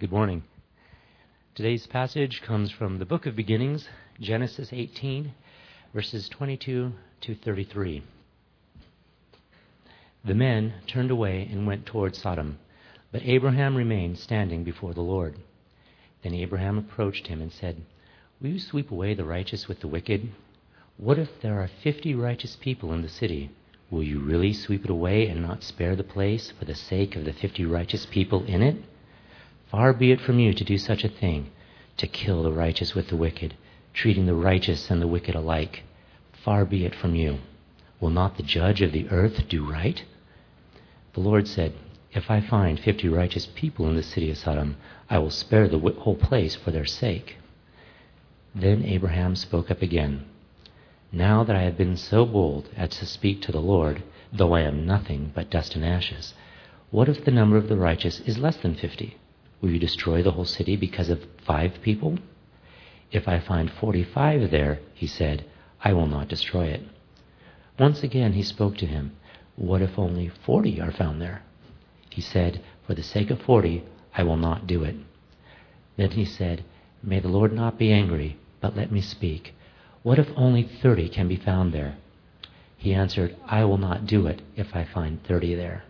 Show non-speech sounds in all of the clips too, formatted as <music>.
Good morning. Today's passage comes from the book of beginnings, Genesis 18, verses 22 to 33. The men turned away and went toward Sodom, but Abraham remained standing before the Lord. Then Abraham approached him and said, Will you sweep away the righteous with the wicked? What if there are fifty righteous people in the city? Will you really sweep it away and not spare the place for the sake of the fifty righteous people in it? Far be it from you to do such a thing, to kill the righteous with the wicked, treating the righteous and the wicked alike. Far be it from you. Will not the judge of the earth do right? The Lord said, If I find fifty righteous people in the city of Sodom, I will spare the whole place for their sake. Then Abraham spoke up again. Now that I have been so bold as to speak to the Lord, though I am nothing but dust and ashes, what if the number of the righteous is less than fifty? Will you destroy the whole city because of five people? If I find forty five there, he said, I will not destroy it. Once again he spoke to him, What if only forty are found there? He said, For the sake of forty, I will not do it. Then he said, May the Lord not be angry, but let me speak. What if only thirty can be found there? He answered, I will not do it if I find thirty there.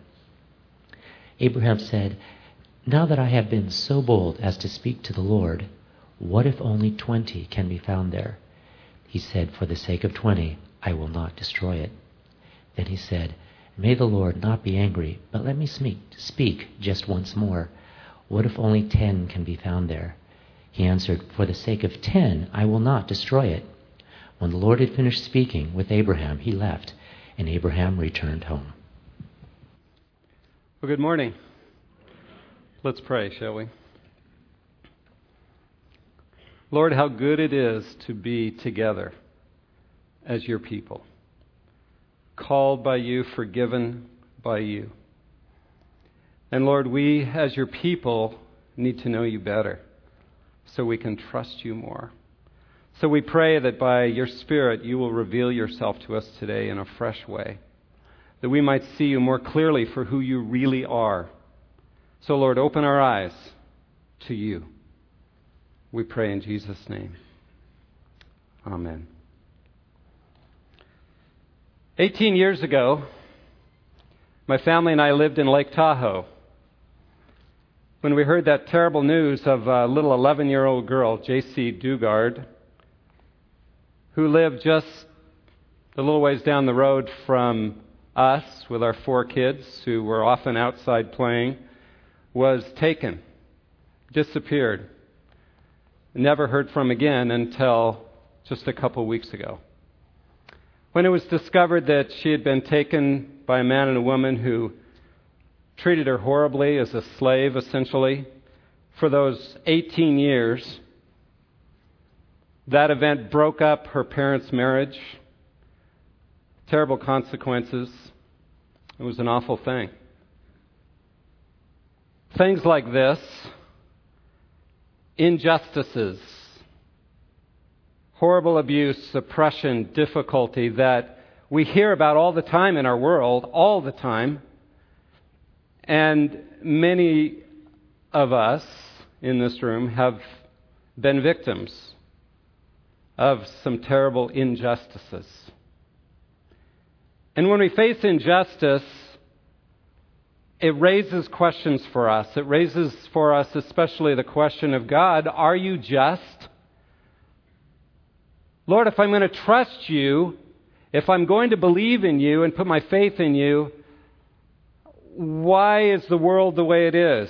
Abraham said, now that I have been so bold as to speak to the Lord, what if only twenty can be found there? He said, For the sake of twenty, I will not destroy it. Then he said, May the Lord not be angry, but let me speak, speak just once more. What if only ten can be found there? He answered, For the sake of ten, I will not destroy it. When the Lord had finished speaking with Abraham, he left, and Abraham returned home. Well, good morning. Let's pray, shall we? Lord, how good it is to be together as your people, called by you, forgiven by you. And Lord, we as your people need to know you better so we can trust you more. So we pray that by your Spirit you will reveal yourself to us today in a fresh way, that we might see you more clearly for who you really are so, Lord, open our eyes to you. We pray in Jesus' name. Amen. 18 years ago, my family and I lived in Lake Tahoe. When we heard that terrible news of a little 11 year old girl, Jaycee Dugard, who lived just a little ways down the road from us with our four kids who were often outside playing, was taken, disappeared, never heard from again until just a couple weeks ago. When it was discovered that she had been taken by a man and a woman who treated her horribly as a slave, essentially, for those 18 years, that event broke up her parents' marriage. Terrible consequences. It was an awful thing. Things like this injustices, horrible abuse, oppression, difficulty that we hear about all the time in our world, all the time. And many of us in this room have been victims of some terrible injustices. And when we face injustice, it raises questions for us. It raises for us, especially, the question of God are you just? Lord, if I'm going to trust you, if I'm going to believe in you and put my faith in you, why is the world the way it is?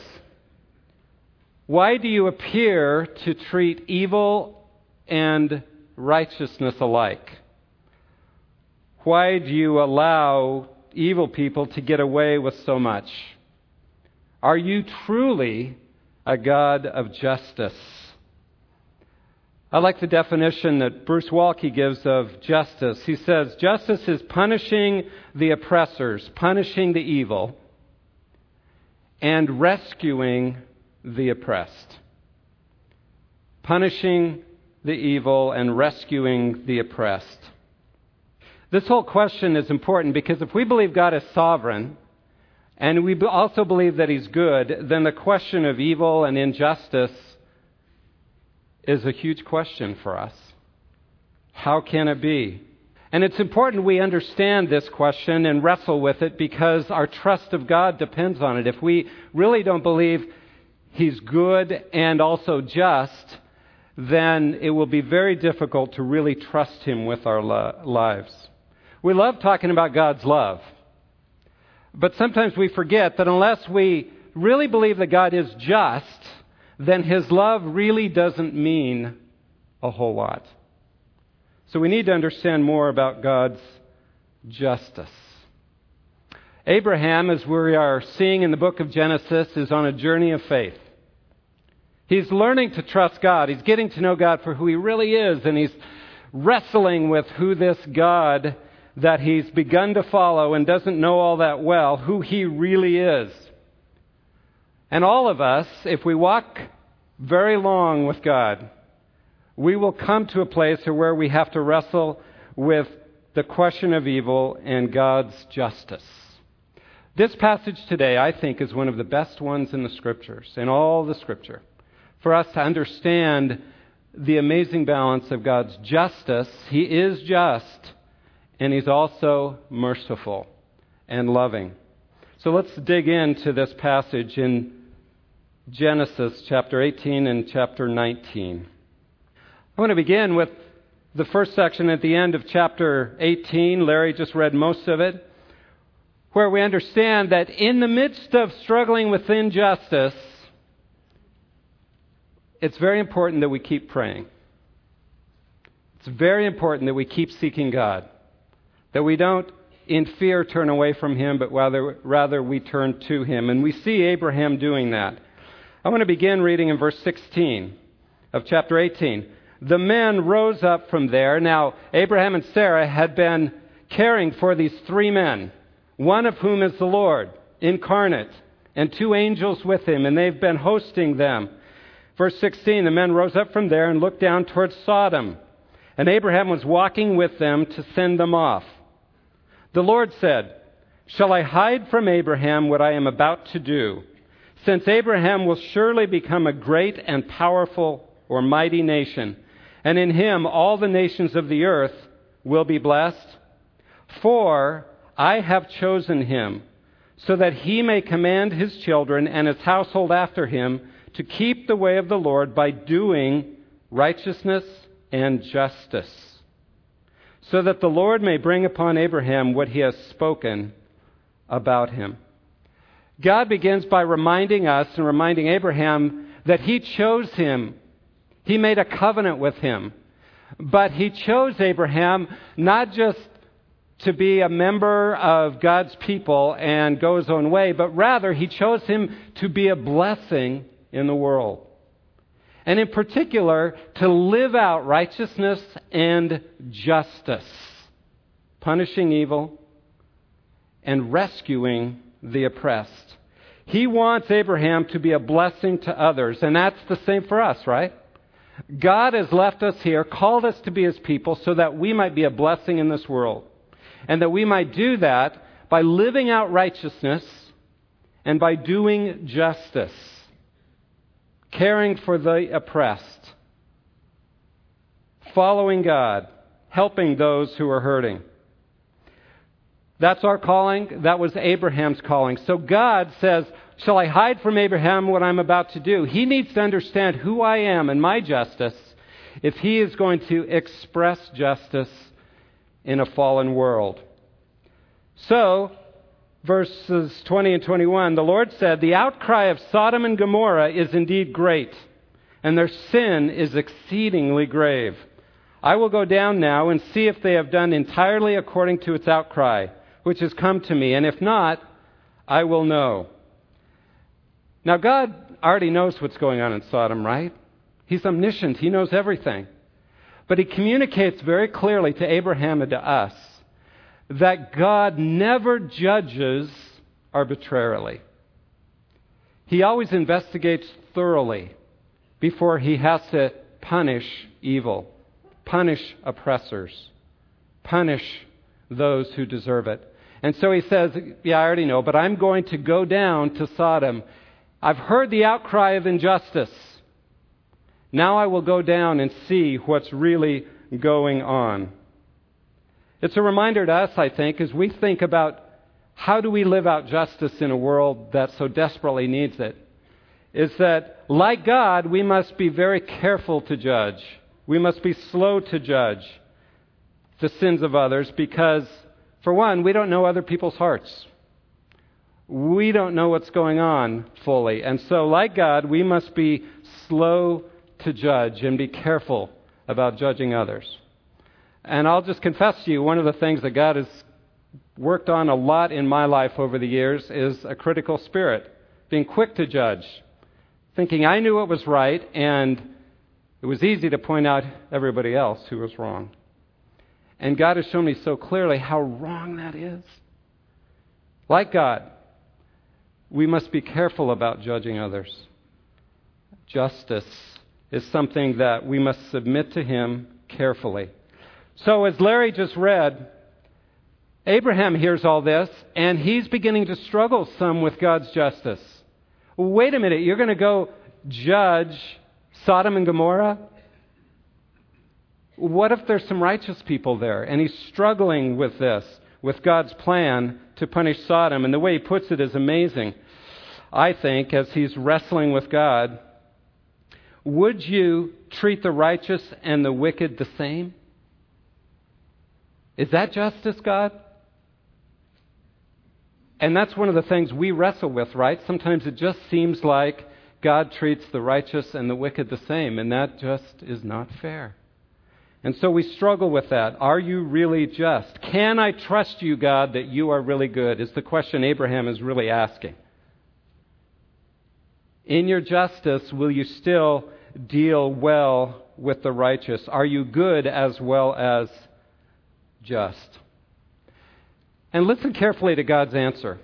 Why do you appear to treat evil and righteousness alike? Why do you allow evil people to get away with so much? Are you truly a God of justice? I like the definition that Bruce Waltke gives of justice. He says, Justice is punishing the oppressors, punishing the evil, and rescuing the oppressed. Punishing the evil and rescuing the oppressed. This whole question is important because if we believe God is sovereign, and we also believe that he's good, then the question of evil and injustice is a huge question for us. How can it be? And it's important we understand this question and wrestle with it because our trust of God depends on it. If we really don't believe He's good and also just, then it will be very difficult to really trust Him with our lives. We love talking about God's love. But sometimes we forget that unless we really believe that God is just, then His love really doesn't mean a whole lot. So we need to understand more about God's justice. Abraham, as we are seeing in the book of Genesis, is on a journey of faith. He's learning to trust God. He's getting to know God for who He really is, and he's wrestling with who this God that he's begun to follow and doesn't know all that well, who He really is. And all of us, if we walk very long with God, we will come to a place where we have to wrestle with the question of evil and God's justice. This passage today, I think, is one of the best ones in the Scriptures, in all the Scripture, for us to understand the amazing balance of God's justice. He is just, and He's also merciful and loving. So let's dig into this passage in Genesis chapter 18 and chapter 19. I want to begin with the first section at the end of chapter 18. Larry just read most of it, where we understand that in the midst of struggling with injustice, it's very important that we keep praying. It's very important that we keep seeking God, that we don't in fear turn away from Him, but rather, rather we turn to Him. And we see Abraham doing that. I want to begin reading in verse 16 of chapter 18 the men rose up from there. Now, Abraham and Sarah had been caring for these three men, one of whom is the Lord, incarnate, and two angels with him, and they've been hosting them. Verse 16 The men rose up from there and looked down towards Sodom, and Abraham was walking with them to send them off. The Lord said, Shall I hide from Abraham what I am about to do? Since Abraham will surely become a great and powerful or mighty nation and in him all the nations of the earth will be blessed. For I have chosen him, so that he may command his children and his household after him to keep the way of the Lord by doing righteousness and justice, so that the Lord may bring upon Abraham what he has spoken about him. God begins by reminding us and reminding Abraham that he chose him he made a covenant with him. But he chose Abraham not just to be a member of God's people and go his own way, but rather he chose him to be a blessing in the world. And in particular, to live out righteousness and justice, punishing evil and rescuing the oppressed. He wants Abraham to be a blessing to others, and that's the same for us, right? God has left us here, called us to be His people, so that we might be a blessing in this world. And that we might do that by living out righteousness and by doing justice, caring for the oppressed, following God, helping those who are hurting. That's our calling. That was Abraham's calling. So God says, Shall I hide from Abraham what I'm about to do? He needs to understand who I am and my justice if he is going to express justice in a fallen world. So, verses 20 and 21, the Lord said, The outcry of Sodom and Gomorrah is indeed great, and their sin is exceedingly grave. I will go down now and see if they have done entirely according to its outcry, which has come to me, and if not, I will know. Now, God already knows what's going on in Sodom, right? He's omniscient, He knows everything. But He communicates very clearly to Abraham and to us that God never judges arbitrarily. He always investigates thoroughly before He has to punish evil, punish oppressors, punish those who deserve it. And so he says, Yeah, I already know, but I'm going to go down to Sodom. I've heard the outcry of injustice. Now I will go down and see what's really going on. It's a reminder to us, I think, as we think about how do we live out justice in a world that so desperately needs it, is that, like God, we must be very careful to judge. We must be slow to judge the sins of others because, for one, we don't know other people's hearts. We don't know what's going on fully. And so, like God, we must be slow to judge and be careful about judging others. And I'll just confess to you, one of the things that God has worked on a lot in my life over the years is a critical spirit, being quick to judge, thinking I knew what was right, and it was easy to point out everybody else who was wrong. And God has shown me so clearly how wrong that is. Like God, we must be careful about judging others. Justice is something that we must submit to Him carefully. So, as Larry just read, Abraham hears all this, and he's beginning to struggle some with God's justice. Wait a minute, you're going to go judge Sodom and Gomorrah? What if there's some righteous people there? And he's struggling with this, with God's plan to punish Sodom. And the way he puts it is amazing, I think, as he's wrestling with God. Would you treat the righteous and the wicked the same? Is that justice, God? And that's one of the things we wrestle with, right? Sometimes it just seems like God treats the righteous and the wicked the same, and that just is not fair. And so we struggle with that. Are you really just? Can I trust you, God, that you are really good? Is the question Abraham is really asking. In your justice, will you still deal well with the righteous? Are you good as well as just. And listen carefully to God's answer.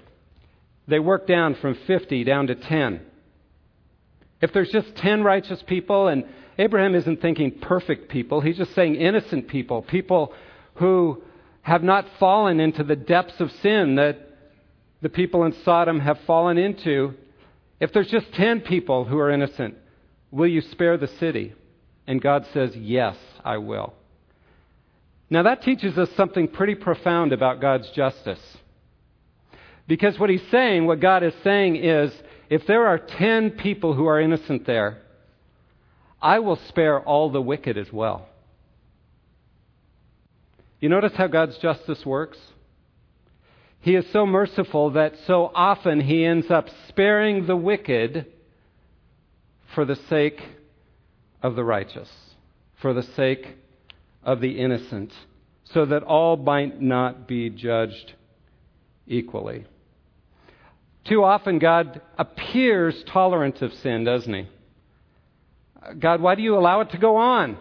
They work down from 50 down to 10. If there's just 10 righteous people, and Abraham isn't thinking perfect people, he's just saying innocent people, people who have not fallen into the depths of sin that the people in Sodom have fallen into. If there's just 10 people who are innocent, will you spare the city? And God says, Yes, I will. Now, that teaches us something pretty profound about God's justice. Because what he's saying, what God is saying is, if there are 10 people who are innocent there, I will spare all the wicked as well. You notice how God's justice works? He is so merciful that so often he ends up sparing the wicked for the sake of the righteous, for the sake of the innocent, so that all might not be judged equally. Too often, God appears tolerant of sin, doesn't He? God, why do you allow it to go on?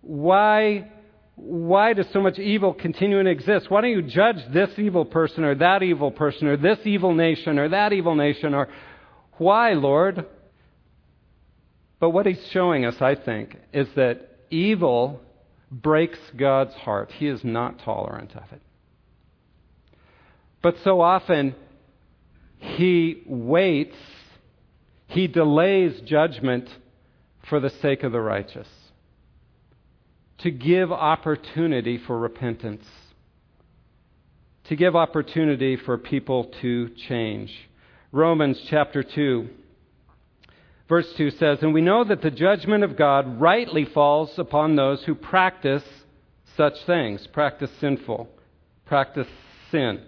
Why, why does so much evil continue to exist? Why don't you judge this evil person or that evil person or this evil nation or that evil nation? Or why, Lord? But what He's showing us, I think, is that evil breaks God's heart. He is not tolerant of it. But so often, he waits, he delays judgment for the sake of the righteous, to give opportunity for repentance, to give opportunity for people to change. Romans chapter 2 Verse 2 says, And we know that the judgment of God rightly falls upon those who practice such things, practice sinful, practice sin.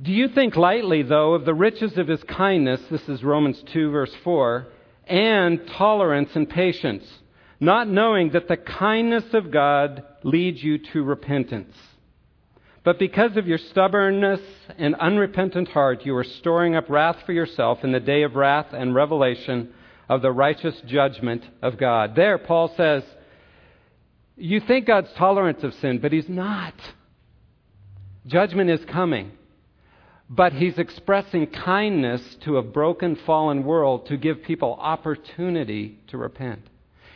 Do you think lightly, though, of the riches of his kindness? This is Romans 2, verse 4, and tolerance and patience, not knowing that the kindness of God leads you to repentance. But because of your stubbornness and unrepentant heart, you are storing up wrath for yourself in the day of wrath and revelation of the righteous judgment of God. There, Paul says, you think God's tolerant of sin, but He's not. Judgment is coming. But He's expressing kindness to a broken, fallen world to give people opportunity to repent.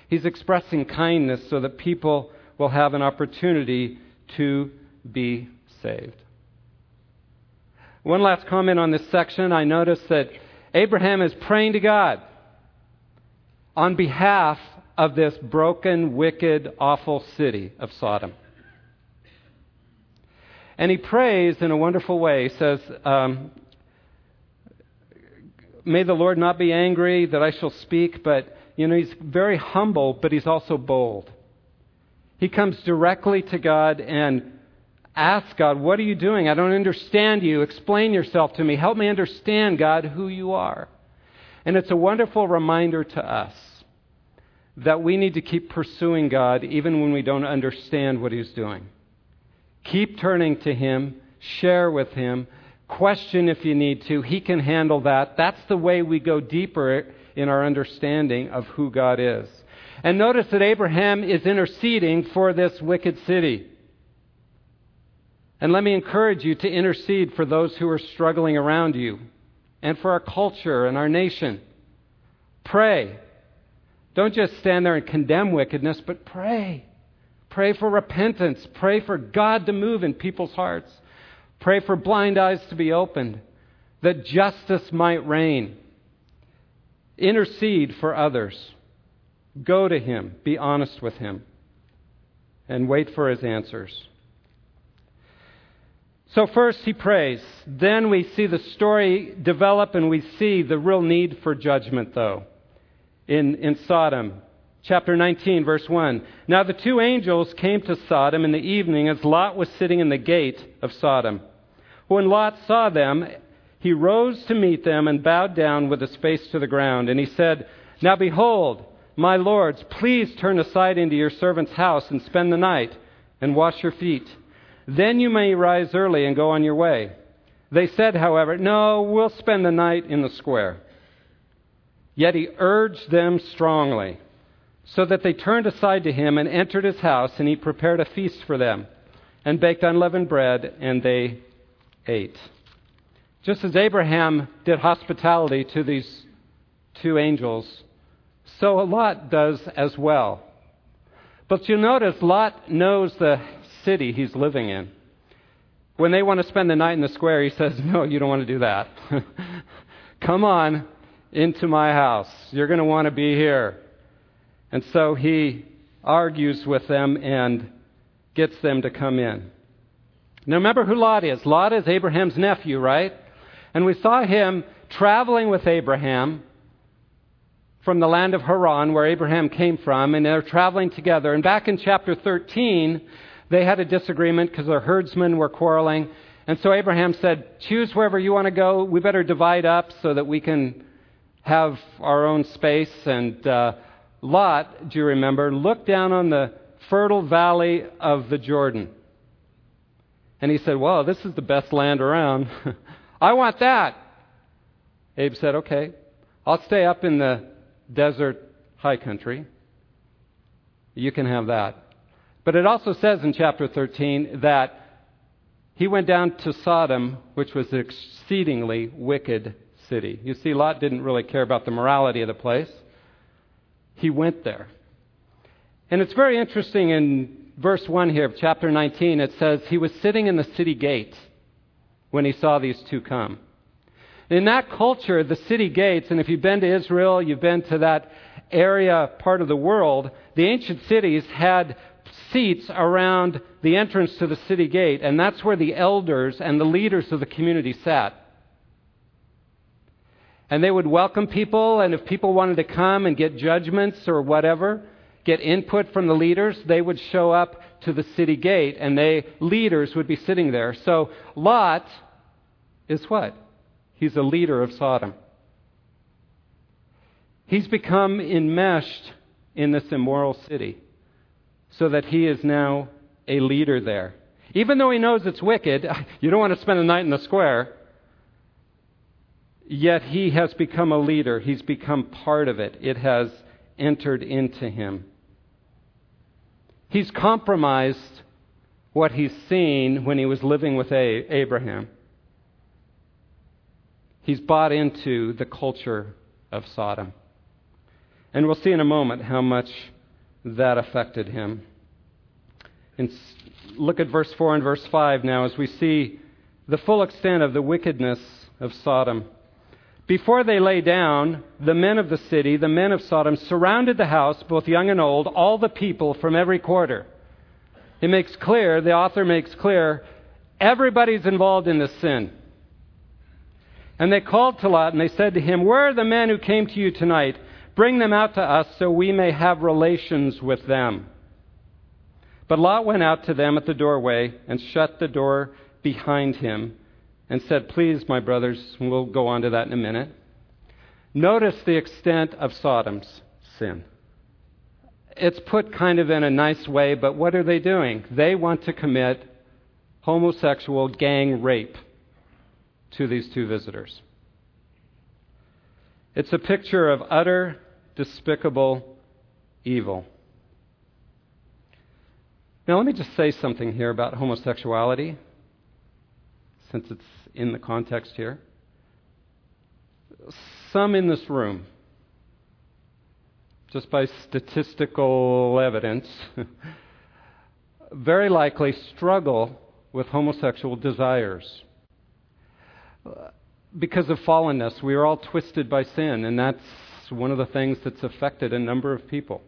He's expressing kindness so that people will have an opportunity to be saved. One last comment on this section. I notice that Abraham is praying to God on behalf of this broken, wicked, awful city of Sodom. And he prays in a wonderful way. He says, um, May the Lord not be angry that I shall speak, but, you know, he's very humble, but he's also bold. He comes directly to God and asks God, What are you doing? I don't understand you. Explain yourself to me. Help me understand, God, who you are. And it's a wonderful reminder to us that we need to keep pursuing God even when we don't understand what He's doing. Keep turning to Him, share with Him, question if you need to. He can handle that. That's the way we go deeper in our understanding of who God is. And notice that Abraham is interceding for this wicked city. And let me encourage you to intercede for those who are struggling around you and for our culture and our nation. Pray. Don't just stand there and condemn wickedness, but pray. Pray for repentance. Pray for God to move in people's hearts. Pray for blind eyes to be opened, that justice might reign. Intercede for others. Go to Him. Be honest with Him. And wait for His answers. So, first he prays. Then we see the story develop and we see the real need for judgment, though in, in Sodom. Chapter 19, verse 1. Now the two angels came to Sodom in the evening as Lot was sitting in the gate of Sodom. When Lot saw them, he rose to meet them and bowed down with his face to the ground. And he said, Now behold, my lords, please turn aside into your servant's house and spend the night and wash your feet. Then you may rise early and go on your way. They said, however, No, we'll spend the night in the square. Yet he urged them strongly, so that they turned aside to him and entered his house, and he prepared a feast for them, and baked unleavened bread, and they ate. Just as Abraham did hospitality to these two angels, so Lot does as well. But you'll notice Lot knows the city he's living in. When they want to spend the night in the square, he says, No, you don't want to do that. <laughs> Come on, into my house. You're going to want to be here. And so he argues with them and gets them to come in. Now remember who Lot is. Lot is Abraham's nephew, right? And we saw him traveling with Abraham from the land of Haran, where Abraham came from, and they're traveling together. And back in chapter 13, they had a disagreement because their herdsmen were quarreling. And so Abraham said, Choose wherever you want to go. We better divide up so that we can have our own space. And uh, Lot, do you remember, looked down on the fertile valley of the Jordan. And he said, Well, this is the best land around. <laughs> I want that. Abe said, Okay, I'll stay up in the desert high country. You can have that. But it also says in chapter 13 that he went down to Sodom, which was an exceedingly wicked city. You see, Lot didn't really care about the morality of the place. He went there. And it's very interesting in verse 1 here of chapter 19, it says, He was sitting in the city gate when he saw these two come. In that culture, the city gates, and if you've been to Israel, you've been to that area, part of the world, the ancient cities had seats around the entrance to the city gate, and that's where the elders and the leaders of the community sat. And they would welcome people, and if people wanted to come and get judgments or whatever, get input from the leaders, they would show up to the city gate, and they leaders would be sitting there. So Lot is what? He's a leader of Sodom. He's become enmeshed in this immoral city so that he is now a leader there. Even though he knows it's wicked, <laughs> you don't want to spend a night in the square. Yet he has become a leader. He's become part of it. It has entered into him. He's compromised what he's seen when he was living with Abraham. He's bought into the culture of Sodom. And we'll see in a moment how much that affected him. And look at verse 4 and verse 5 now as we see the full extent of the wickedness of Sodom. Before they lay down, the men of the city, the men of Sodom, surrounded the house, both young and old, all the people from every quarter. It makes clear, the author makes clear, everybody's involved in this sin. And they called to Lot and they said to him, Where are the men who came to you tonight? Bring them out to us so we may have relations with them. But Lot went out to them at the doorway and shut the door behind him and said, Please, my brothers, we'll go on to that in a minute. Notice the extent of Sodom's sin. It's put kind of in a nice way, but what are they doing? They want to commit homosexual gang rape to these two visitors. It's a picture of utter, despicable evil. Now, let me just say something here about homosexuality, since it's in the context here. Some in this room, just by statistical evidence, <laughs> very likely struggle with homosexual desires because of fallenness, we are all twisted by sin, and that's one of the things that's affected a number of people.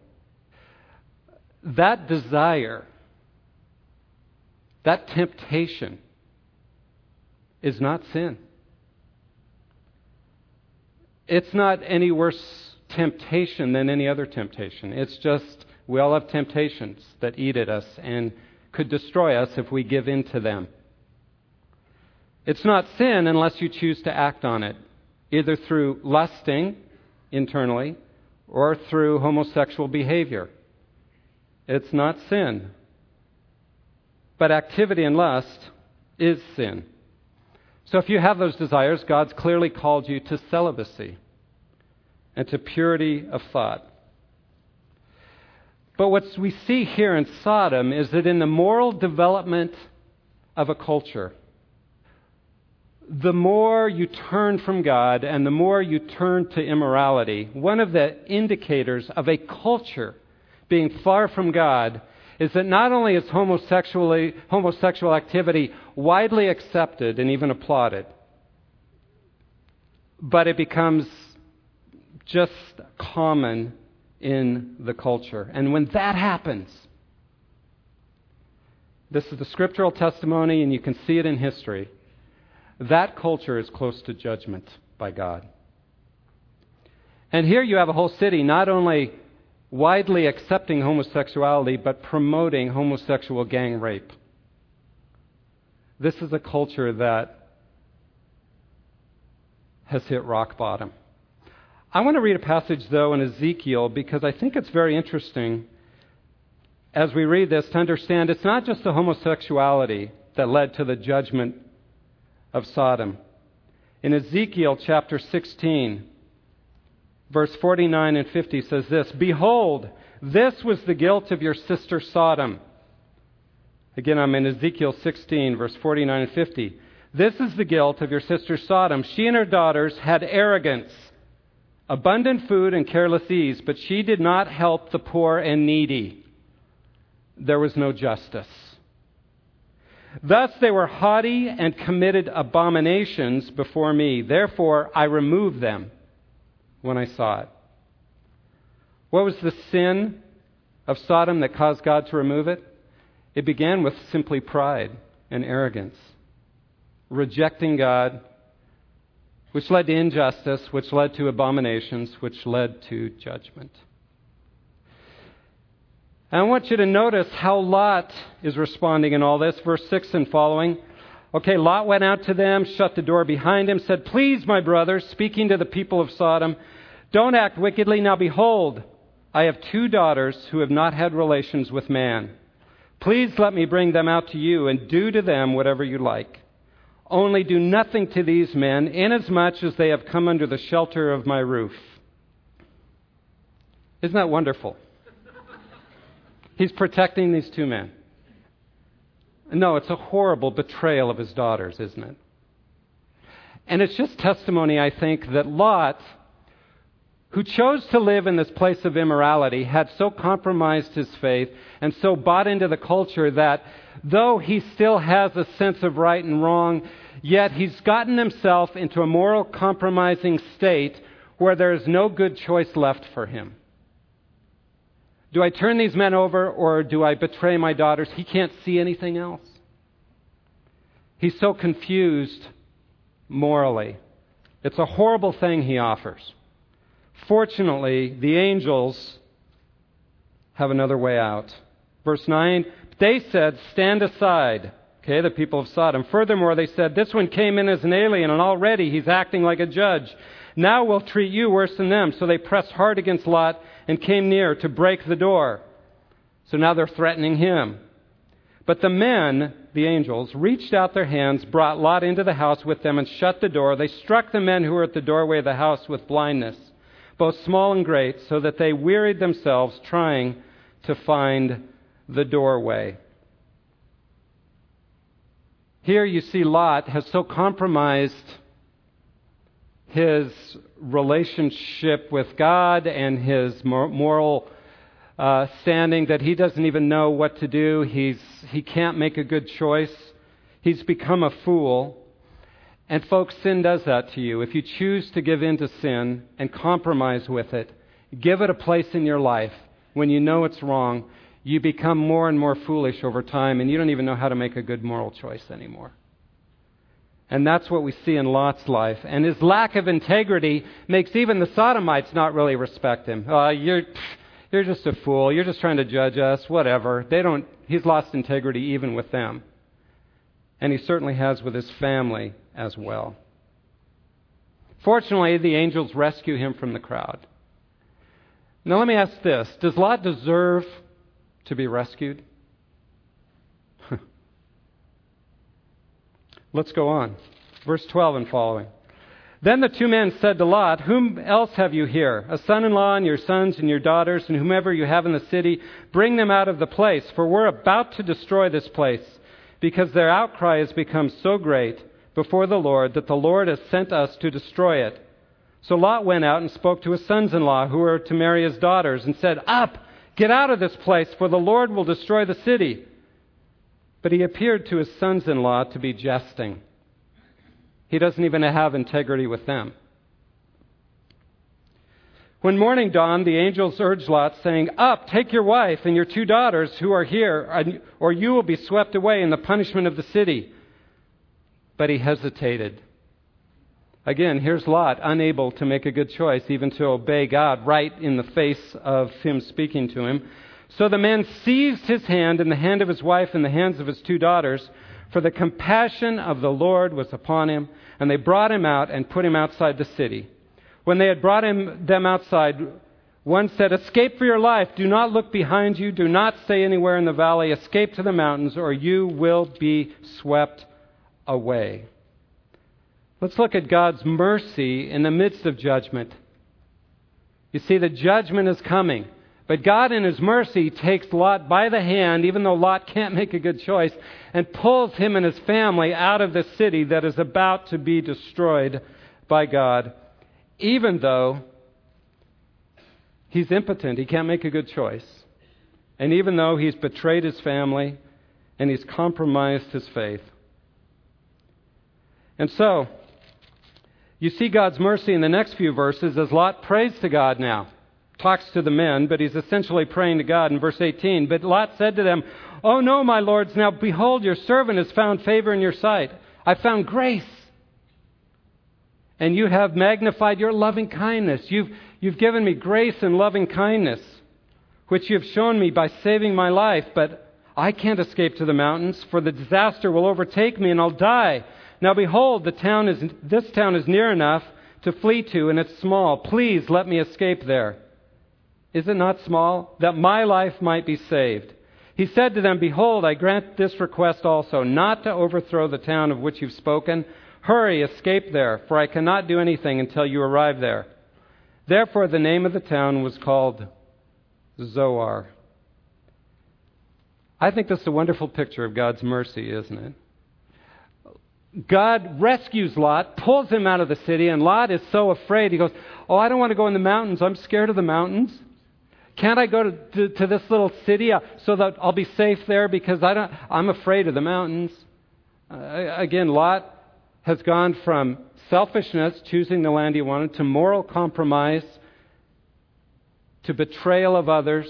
That desire, that temptation, is not sin. It's not any worse temptation than any other temptation. It's just we all have temptations that eat at us and could destroy us if we give in to them. It's not sin unless you choose to act on it, either through lusting internally or through homosexual behavior. It's not sin. But activity and lust is sin. So if you have those desires, God's clearly called you to celibacy and to purity of thought. But what we see here in Sodom is that in the moral development of a culture, the more you turn from God and the more you turn to immorality, one of the indicators of a culture being far from God is that not only is homosexual activity widely accepted and even applauded, but it becomes just common in the culture. And when that happens, this is the scriptural testimony, and you can see it in history that culture is close to judgment by God. And here you have a whole city not only widely accepting homosexuality, but promoting homosexual gang rape. This is a culture that has hit rock bottom. I want to read a passage, though, in Ezekiel because I think it's very interesting as we read this to understand it's not just the homosexuality that led to the judgment of Sodom. In Ezekiel chapter 16, verse 49 and 50 says this Behold, this was the guilt of your sister Sodom. Again, I'm in Ezekiel 16, verse 49 and 50. This is the guilt of your sister Sodom. She and her daughters had arrogance, abundant food, and careless ease, but she did not help the poor and needy. There was no justice. Thus they were haughty and committed abominations before me. Therefore I removed them when I saw it. What was the sin of Sodom that caused God to remove it? It began with simply pride and arrogance, rejecting God, which led to injustice, which led to abominations, which led to judgment. I want you to notice how Lot is responding in all this. Verse 6 and following. Okay, Lot went out to them, shut the door behind him, said, Please, my brothers, speaking to the people of Sodom, don't act wickedly. Now behold, I have two daughters who have not had relations with man. Please let me bring them out to you and do to them whatever you like. Only do nothing to these men, inasmuch as they have come under the shelter of my roof. Isn't that wonderful? He's protecting these two men. No, it's a horrible betrayal of his daughters, isn't it? And it's just testimony, I think, that Lot, who chose to live in this place of immorality, had so compromised his faith and so bought into the culture that though he still has a sense of right and wrong, yet he's gotten himself into a moral compromising state where there is no good choice left for him. Do I turn these men over or do I betray my daughters? He can't see anything else. He's so confused morally. It's a horrible thing he offers. Fortunately, the angels have another way out. Verse 9, they said, Stand aside. Okay, the people of Sodom. Furthermore, they said, This one came in as an alien, and already he's acting like a judge. Now we'll treat you worse than them. So they pressed hard against Lot and came near to break the door. So now they're threatening him. But the men, the angels, reached out their hands, brought Lot into the house with them, and shut the door. They struck the men who were at the doorway of the house with blindness, both small and great, so that they wearied themselves trying to find the doorway. Here you see Lot has so compromised his relationship with God and his moral uh, standing that he doesn't even know what to do. He's, he can't make a good choice. He's become a fool. And, folks, sin does that to you. If you choose to give in to sin and compromise with it, give it a place in your life when you know it's wrong, you become more and more foolish over time, and you don't even know how to make a good moral choice anymore. And that's what we see in Lot's life. And his lack of integrity makes even the Sodomites not really respect him. Uh, you're, you're just a fool. You're just trying to judge us. Whatever. They don't, he's lost integrity even with them. And he certainly has with his family as well. Fortunately, the angels rescue him from the crowd. Now, let me ask this Does Lot deserve to be rescued? Let's go on. Verse 12 and following. Then the two men said to Lot, Whom else have you here? A son in law and your sons and your daughters, and whomever you have in the city, bring them out of the place, for we're about to destroy this place, because their outcry has become so great before the Lord that the Lord has sent us to destroy it. So Lot went out and spoke to his sons in law, who were to marry his daughters, and said, Up, get out of this place, for the Lord will destroy the city. But he appeared to his sons in law to be jesting. He doesn't even have integrity with them. When morning dawned, the angels urged Lot, saying, Up, take your wife and your two daughters who are here, or you will be swept away in the punishment of the city. But he hesitated. Again, here's Lot, unable to make a good choice, even to obey God right in the face of him speaking to him. So the man seized his hand and the hand of his wife and the hands of his two daughters, for the compassion of the Lord was upon him, and they brought him out and put him outside the city. When they had brought him, them outside, one said, Escape for your life. Do not look behind you. Do not stay anywhere in the valley. Escape to the mountains, or you will be swept away. Let's look at God's mercy in the midst of judgment. You see, the judgment is coming. But God, in His mercy, takes Lot by the hand, even though Lot can't make a good choice, and pulls him and his family out of the city that is about to be destroyed by God, even though he's impotent. He can't make a good choice. And even though he's betrayed his family and he's compromised his faith. And so, you see God's mercy in the next few verses as Lot prays to God now talks to the men, but he's essentially praying to God in verse 18. But Lot said to them, Oh no, my lords, now behold, your servant has found favor in your sight. I found grace. And you have magnified your loving kindness. You've, you've given me grace and loving kindness, which you have shown me by saving my life. But I can't escape to the mountains, for the disaster will overtake me and I'll die. Now behold, the town is, this town is near enough to flee to, and it's small. Please let me escape there. Is it not small? That my life might be saved. He said to them, Behold, I grant this request also, not to overthrow the town of which you've spoken. Hurry, escape there, for I cannot do anything until you arrive there. Therefore, the name of the town was called Zoar. I think this is a wonderful picture of God's mercy, isn't it? God rescues Lot, pulls him out of the city, and Lot is so afraid. He goes, Oh, I don't want to go in the mountains. I'm scared of the mountains. Can't I go to, to, to this little city uh, so that I'll be safe there because I don't, I'm afraid of the mountains? Uh, again, Lot has gone from selfishness, choosing the land he wanted, to moral compromise, to betrayal of others,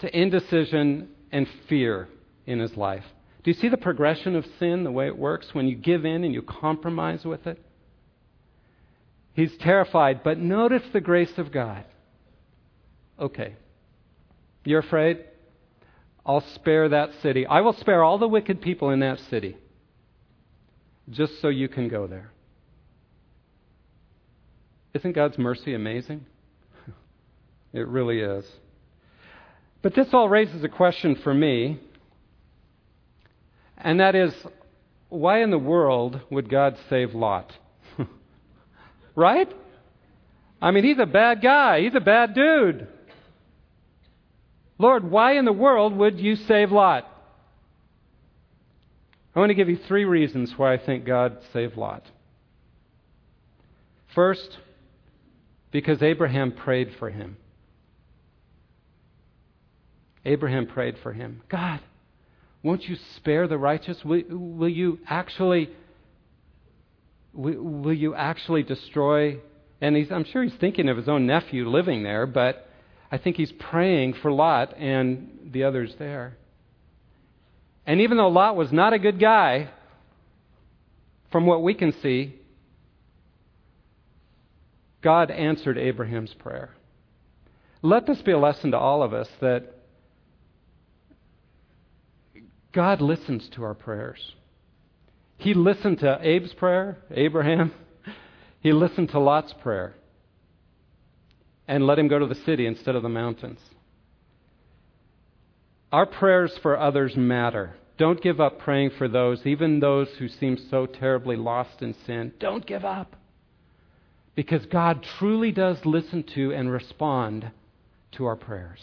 to indecision and fear in his life. Do you see the progression of sin, the way it works when you give in and you compromise with it? He's terrified, but notice the grace of God. Okay. You're afraid? I'll spare that city. I will spare all the wicked people in that city just so you can go there. Isn't God's mercy amazing? <laughs> it really is. But this all raises a question for me, and that is why in the world would God save Lot? <laughs> right? I mean, he's a bad guy, he's a bad dude. Lord, why in the world would you save Lot? I want to give you three reasons why I think God saved Lot. First, because Abraham prayed for him. Abraham prayed for him. God, won't you spare the righteous? Will, will you actually will, will, you actually destroy and I'm sure he's thinking of his own nephew living there, but I think he's praying for Lot and the others there. And even though Lot was not a good guy, from what we can see, God answered Abraham's prayer. Let this be a lesson to all of us that God listens to our prayers. He listened to Abe's prayer, Abraham. <laughs> He listened to Lot's prayer and let him go to the city instead of the mountains. Our prayers for others matter. Don't give up praying for those, even those who seem so terribly lost in sin. Don't give up. Because God truly does listen to and respond to our prayers.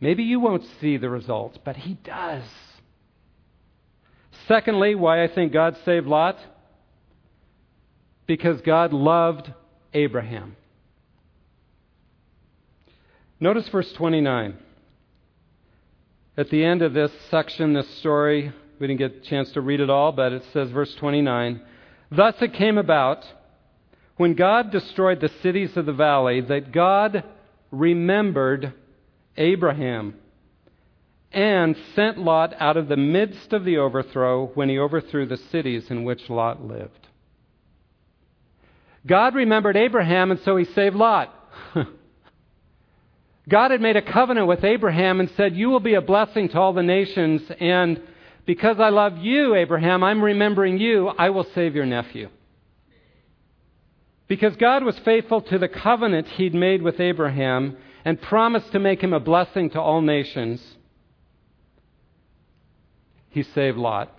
Maybe you won't see the results, but He does. Secondly, why I think God saved Lot? Because God loved Abraham. Notice verse 29. At the end of this section, this story, we didn't get a chance to read it all, but it says, verse 29 Thus it came about, when God destroyed the cities of the valley, that God remembered Abraham and sent Lot out of the midst of the overthrow when he overthrew the cities in which Lot lived. God remembered Abraham, and so he saved Lot. <laughs> God had made a covenant with Abraham and said, You will be a blessing to all the nations, and because I love you, Abraham, I'm remembering you, I will save your nephew. Because God was faithful to the covenant he'd made with Abraham and promised to make him a blessing to all nations, he saved Lot.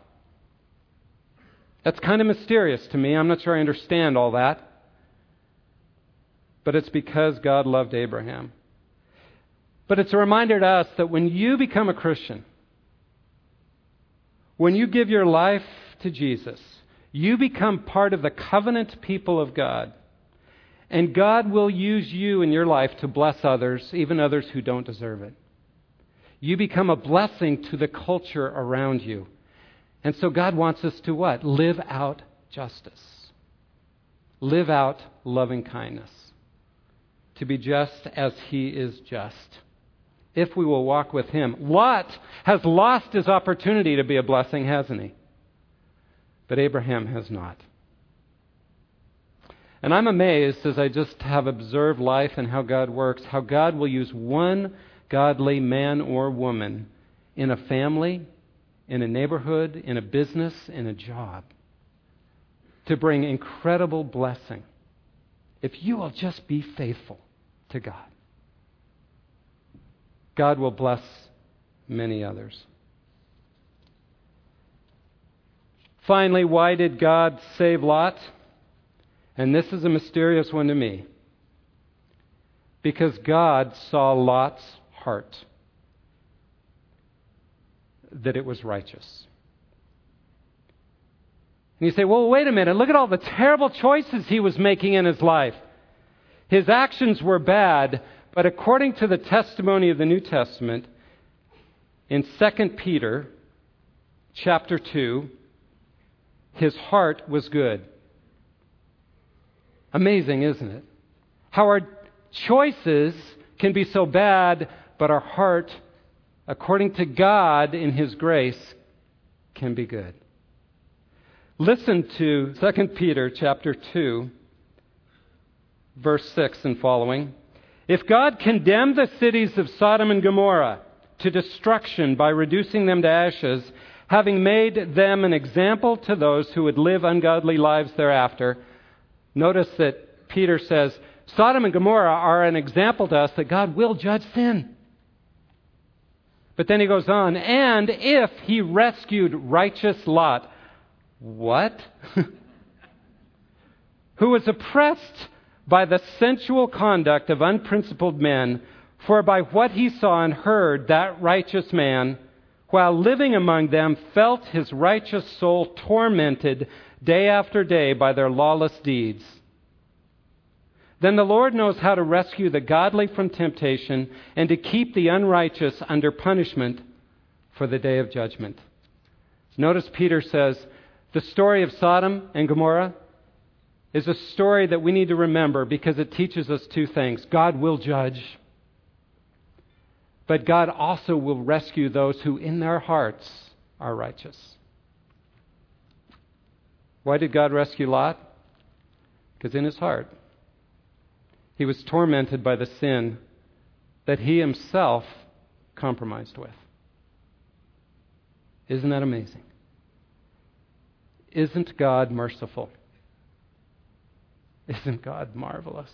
That's kind of mysterious to me. I'm not sure I understand all that. But it's because God loved Abraham. But it's a reminder to us that when you become a Christian, when you give your life to Jesus, you become part of the covenant people of God. And God will use you in your life to bless others, even others who don't deserve it. You become a blessing to the culture around you. And so God wants us to what? Live out justice. Live out loving kindness. To be just as He is just if we will walk with him. Lot has lost his opportunity to be a blessing, hasn't he? But Abraham has not. And I'm amazed as I just have observed life and how God works, how God will use one godly man or woman in a family, in a neighborhood, in a business, in a job to bring incredible blessing if you will just be faithful to God. God will bless many others. Finally, why did God save Lot? And this is a mysterious one to me. Because God saw Lot's heart, that it was righteous. And you say, well, wait a minute, look at all the terrible choices he was making in his life. His actions were bad, but according to the testimony of the New Testament, in 2 Peter chapter 2, his heart was good. Amazing, isn't it? How our choices can be so bad, but our heart, according to God in his grace, can be good. Listen to 2 Peter chapter 2 verse 6 and following. If God condemned the cities of Sodom and Gomorrah to destruction by reducing them to ashes, having made them an example to those who would live ungodly lives thereafter, notice that Peter says, Sodom and Gomorrah are an example to us that God will judge sin. But then he goes on, and if he rescued righteous Lot, what? <laughs> Who was oppressed by the sensual conduct of unprincipled men, for by what he saw and heard, that righteous man, while living among them, felt his righteous soul tormented day after day by their lawless deeds. Then the Lord knows how to rescue the godly from temptation and to keep the unrighteous under punishment for the day of judgment. Notice Peter says, the story of Sodom and Gomorrah is a story that we need to remember because it teaches us two things God will judge, but God also will rescue those who in their hearts are righteous. Why did God rescue Lot? Because in his heart, he was tormented by the sin that he himself compromised with. Isn't that amazing? Isn't God merciful? Isn't God marvelous?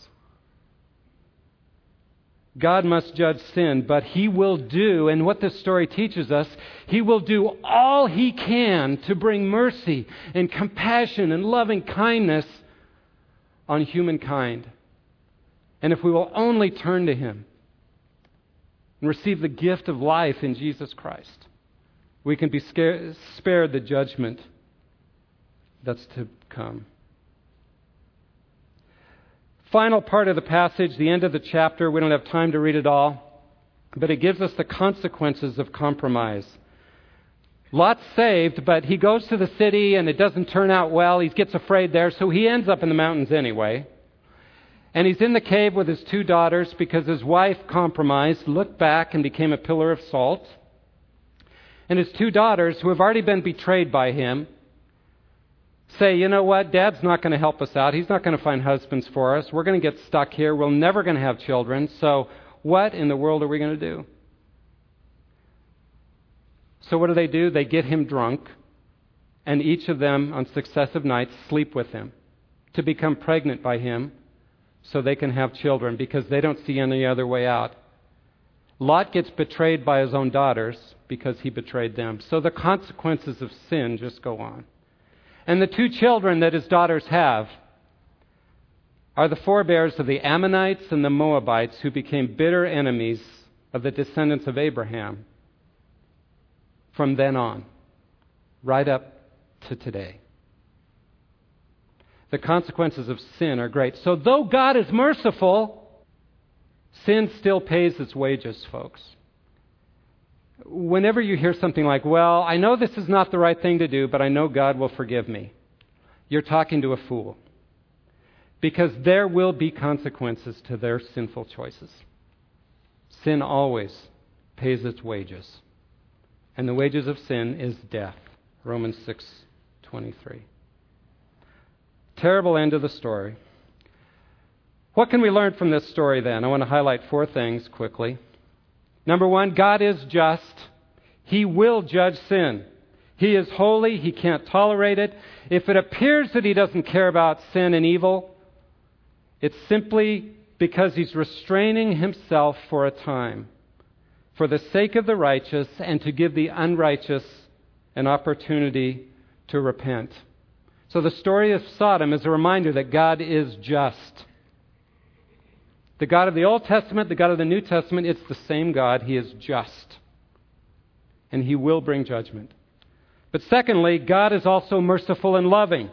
God must judge sin, but He will do, and what this story teaches us, He will do all He can to bring mercy and compassion and loving kindness on humankind. And if we will only turn to Him and receive the gift of life in Jesus Christ, we can be spared the judgment that's to come. Final part of the passage, the end of the chapter, we don't have time to read it all, but it gives us the consequences of compromise. Lot's saved, but he goes to the city and it doesn't turn out well. He gets afraid there, so he ends up in the mountains anyway. And he's in the cave with his two daughters because his wife compromised, looked back, and became a pillar of salt. And his two daughters, who have already been betrayed by him, say, you know what, Dad's not going to help us out. He's not going to find husbands for us. We're going to get stuck here. We're never going to have children. So, what in the world are we going to do? So, what do they do? They get him drunk, and each of them, on successive nights, sleep with him to become pregnant by him so they can have children because they don't see any other way out. Lot gets betrayed by his own daughters because he betrayed them. So the consequences of sin just go on. And the two children that his daughters have are the forebears of the Ammonites and the Moabites who became bitter enemies of the descendants of Abraham from then on, right up to today. The consequences of sin are great. So, though God is merciful, sin still pays its wages, folks whenever you hear something like, Well, I know this is not the right thing to do, but I know God will forgive me, you're talking to a fool. Because there will be consequences to their sinful choices. Sin always pays its wages. And the wages of sin is death. Romans 6:23. Terrible end of the story. What can we learn from this story then? I want to highlight four things quickly. Number one, God is just. He will judge sin. He is holy. He can't tolerate it. If it appears that He doesn't care about sin and evil, it's simply because He's restraining Himself for a time for the sake of the righteous and to give the unrighteous an opportunity to repent. So the story of Sodom is a reminder that God is just. The God of the Old Testament, the God of the New Testament, it's the same God. He is just. And He will bring judgment. But secondly, God is also merciful and loving.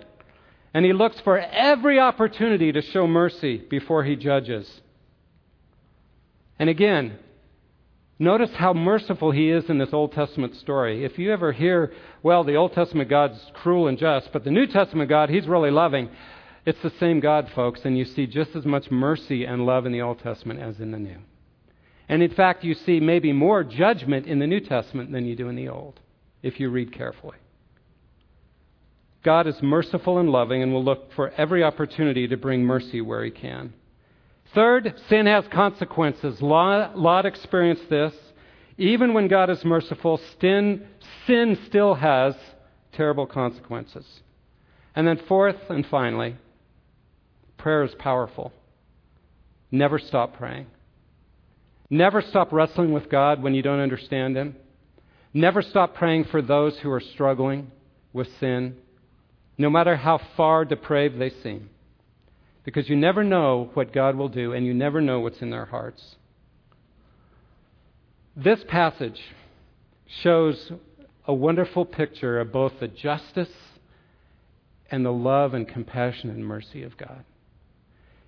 And he looks for every opportunity to show mercy before he judges. And again, notice how merciful he is in this Old Testament story. If you ever hear, well, the Old Testament God's cruel and just, but the New Testament God, he's really loving, it's the same God, folks, and you see just as much mercy and love in the Old Testament as in the New. And in fact, you see maybe more judgment in the New Testament than you do in the Old, if you read carefully. God is merciful and loving and will look for every opportunity to bring mercy where he can. Third, sin has consequences. Lot experienced this. Even when God is merciful, sin, sin still has terrible consequences. And then, fourth and finally, prayer is powerful. Never stop praying. Never stop wrestling with God when you don't understand Him. Never stop praying for those who are struggling with sin, no matter how far depraved they seem because you never know what God will do and you never know what's in their hearts. This passage shows a wonderful picture of both the justice and the love and compassion and mercy of God.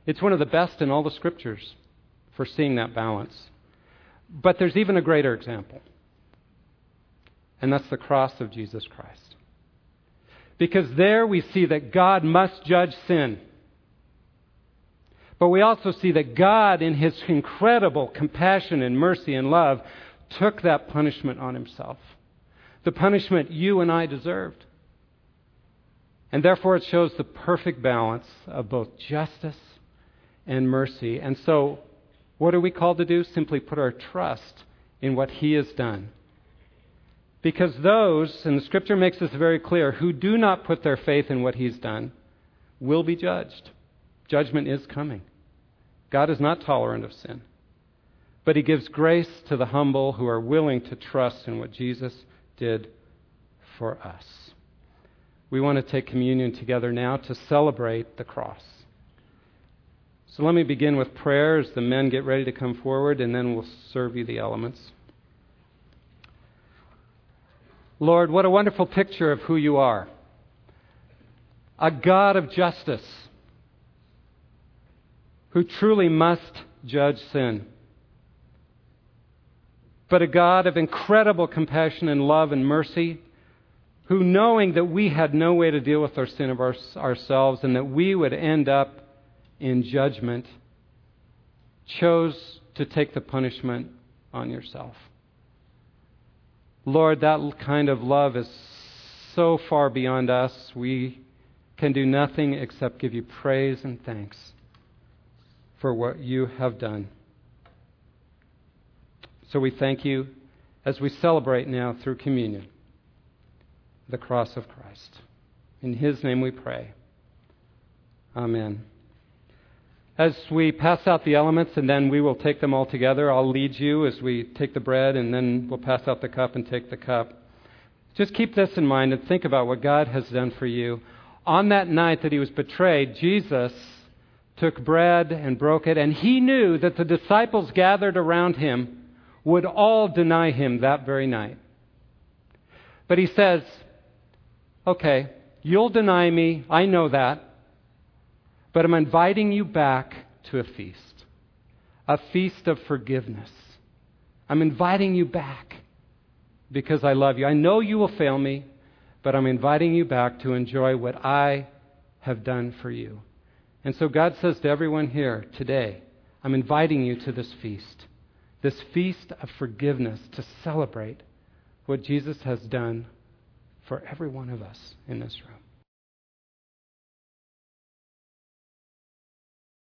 It's one of the best in all the scriptures for seeing that balance. But there's even a greater example, and that's the cross of Jesus Christ. Because there we see that God must judge sin. But we also see that God, in His incredible compassion and mercy and love, took that punishment on Himself. The punishment you and I deserved. And therefore, it shows the perfect balance of both justice and mercy. And so, what are we called to do? Simply put our trust in what He has done. Because those, and the Scripture makes this very clear, who do not put their faith in what He's done will be judged. Judgment is coming. God is not tolerant of sin. But he gives grace to the humble who are willing to trust in what Jesus did for us. We want to take communion together now to celebrate the cross. So let me begin with prayer as the men get ready to come forward, and then we'll serve you the elements. Lord, what a wonderful picture of who you are a God of justice who truly must judge sin. But a God of incredible compassion and love and mercy, who, knowing that we had no way to deal with our sin of our, ourselves and that we would end up in judgment, chose to take the punishment on yourself. Lord, that kind of love is so far beyond us. We can do nothing except give you praise and thanks for what you have done. So we thank you as we celebrate now through communion the cross of Christ. In his name we pray. Amen. As we pass out the elements and then we will take them all together, I'll lead you as we take the bread and then we'll pass out the cup and take the cup. Just keep this in mind and think about what God has done for you. On that night that he was betrayed, Jesus took bread and broke it, and he knew that the disciples gathered around him would all deny him that very night. But he says, Okay, you'll deny me, I know that, but I'm inviting you back to a feast, a feast of forgiveness. I'm inviting you back because I love you. I know you will fail me, but I'm inviting you back to enjoy what I have done for you. And so God says to everyone here today, I'm inviting you to this feast, this feast of forgiveness to celebrate what Jesus has done for every one of us in this room.